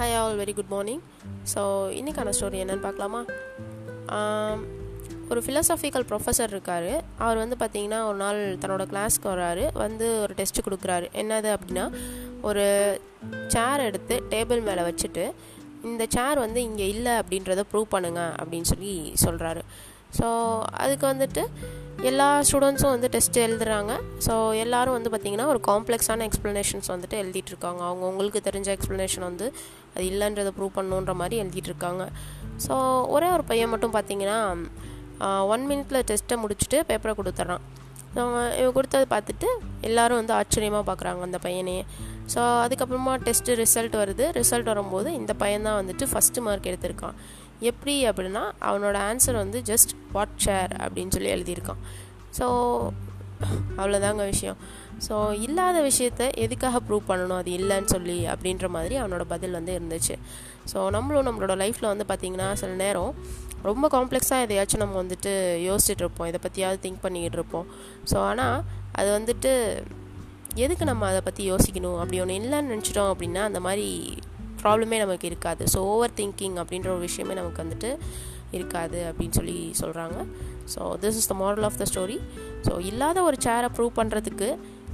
Very good morning so இன்றைக்கான story என்னென்னு பார்க்கலாமா? ஒரு ஃபிலசாஃபிக்கல் ப்ரொஃபஸர் இருக்கார். அவர் வந்து பார்த்தீங்கன்னா ஒரு நாள் தன்னோட கிளாஸ்க்கு வராரு வந்து ஒரு டெஸ்ட் கொடுக்குறாரு. என்னது அப்படின்னா ஒரு சேர் எடுத்து டேபிள் மேலே வச்சுட்டு இந்த சேர் வந்து இங்கே இல்லை அப்படின்றத ப்ரூவ் பண்ணுங்க அப்படின்னு சொல்லி சொல்கிறாரு ஸோ அதுக்கு வந்துட்டு எல்லா ஸ்டூடெண்ட்ஸும் வந்து டெஸ்ட் எழுதுறாங்க. ஸோ எல்லாரும் வந்து பார்த்திங்கன்னா ஒரு காம்ப்ளெக்ஸான எக்ஸ்ப்ளனேஷன்ஸ் வந்துட்டு எழுதிட்டு இருக்காங்க அவங்க உங்களுக்கு தெரிஞ்ச எக்ஸ்ப்ளனேஷன் வந்து அது இல்லைன்றதை ப்ரூவ் பண்ணுன்ற மாதிரி எழுதிட்டு இருக்காங்க ஸோ ஒரே ஒரு பையன் மட்டும் பார்த்தீங்கன்னா ஒன் மினிட்ல டெஸ்ட்டை முடிச்சுட்டு பேப்பரை கொடுத்துட்றான். இவன் கொடுத்தது பார்த்துட்டு எல்லாரும் வந்து ஆச்சரியமாக பார்க்குறாங்க அந்த பையனையே. ஸோ அதுக்கப்புறமா டெஸ்ட்டு ரிசல்ட் வருது. ரிசல்ட் வரும்போது இந்த பையன் தான் வந்துட்டு ஃபஸ்ட்டு மார்க் எடுத்திருக்கான். எப்படி அப்படின்னா அவனோட ஆன்சர் வந்து ஜஸ்ட் வாட் ஷேர் அப்படின்னு சொல்லி எழுதியிருக்கான். ஸோ அவ்வளோதாங்க விஷயம். ஸோ இல்லாத விஷயத்த எதுக்காக ப்ரூவ் பண்ணணும்? அது இல்லைன்னு சொல்லி அப்படின்ற மாதிரி அவனோட பதில் வந்து இருந்துச்சு. ஸோ நம்மளும் நம்மளோட லைஃப்பில் வந்து பார்த்திங்கன்னா சில நேரம் ரொம்ப காம்ப்ளெக்ஸாக எதையாச்சும் நம்ம வந்துட்டு யோசிச்சுட்டு இருப்போம். இதை பற்றியாவது திங்க் பண்ணிக்கிட்டு இருப்போம். ஸோ ஆனால் அது வந்துட்டு எதுக்கு நம்ம அதை பற்றி யோசிக்கணும்? அப்படி ஒன்று இல்லைன்னு நினச்சிட்டோம் அப்படின்னா அந்த மாதிரி ப்ராப்ளமே நமக்கு இருக்காது. ஸோ ஓவர் திங்கிங் அப்படின்ற ஒரு விஷயமே நமக்கு வந்துட்டு இருக்காது அப்படின்னு சொல்லி சொல்கிறாங்க so this is the moral of the story so இல்லாத ஒரு சேரை ப்ரூவ் பண்ணுறதுக்கு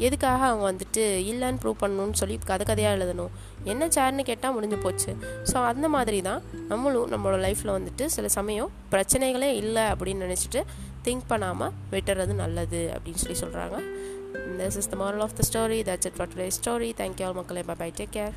எதுக்காக அவங்க வந்துட்டு இல்லைன்னு ப்ரூவ் பண்ணணும்னு சொல்லி கதை கதையாக எழுதணும்? என்ன சேர்னு கேட்டால் முடிஞ்சு போச்சு. ஸோ அந்த மாதிரி தான் நம்மளும் நம்மளோட லைஃப்பில் வந்துட்டு சில சமயம் பிரச்சனைகளே இல்லை அப்படின்னு நினச்சிட்டு திங்க் பண்ணாமல் விட்டுறது நல்லது அப்படின்னு சொல்லி சொல்கிறாங்க this is the moral of the story that's it for today story thank you all மக்களே. Bye bye take care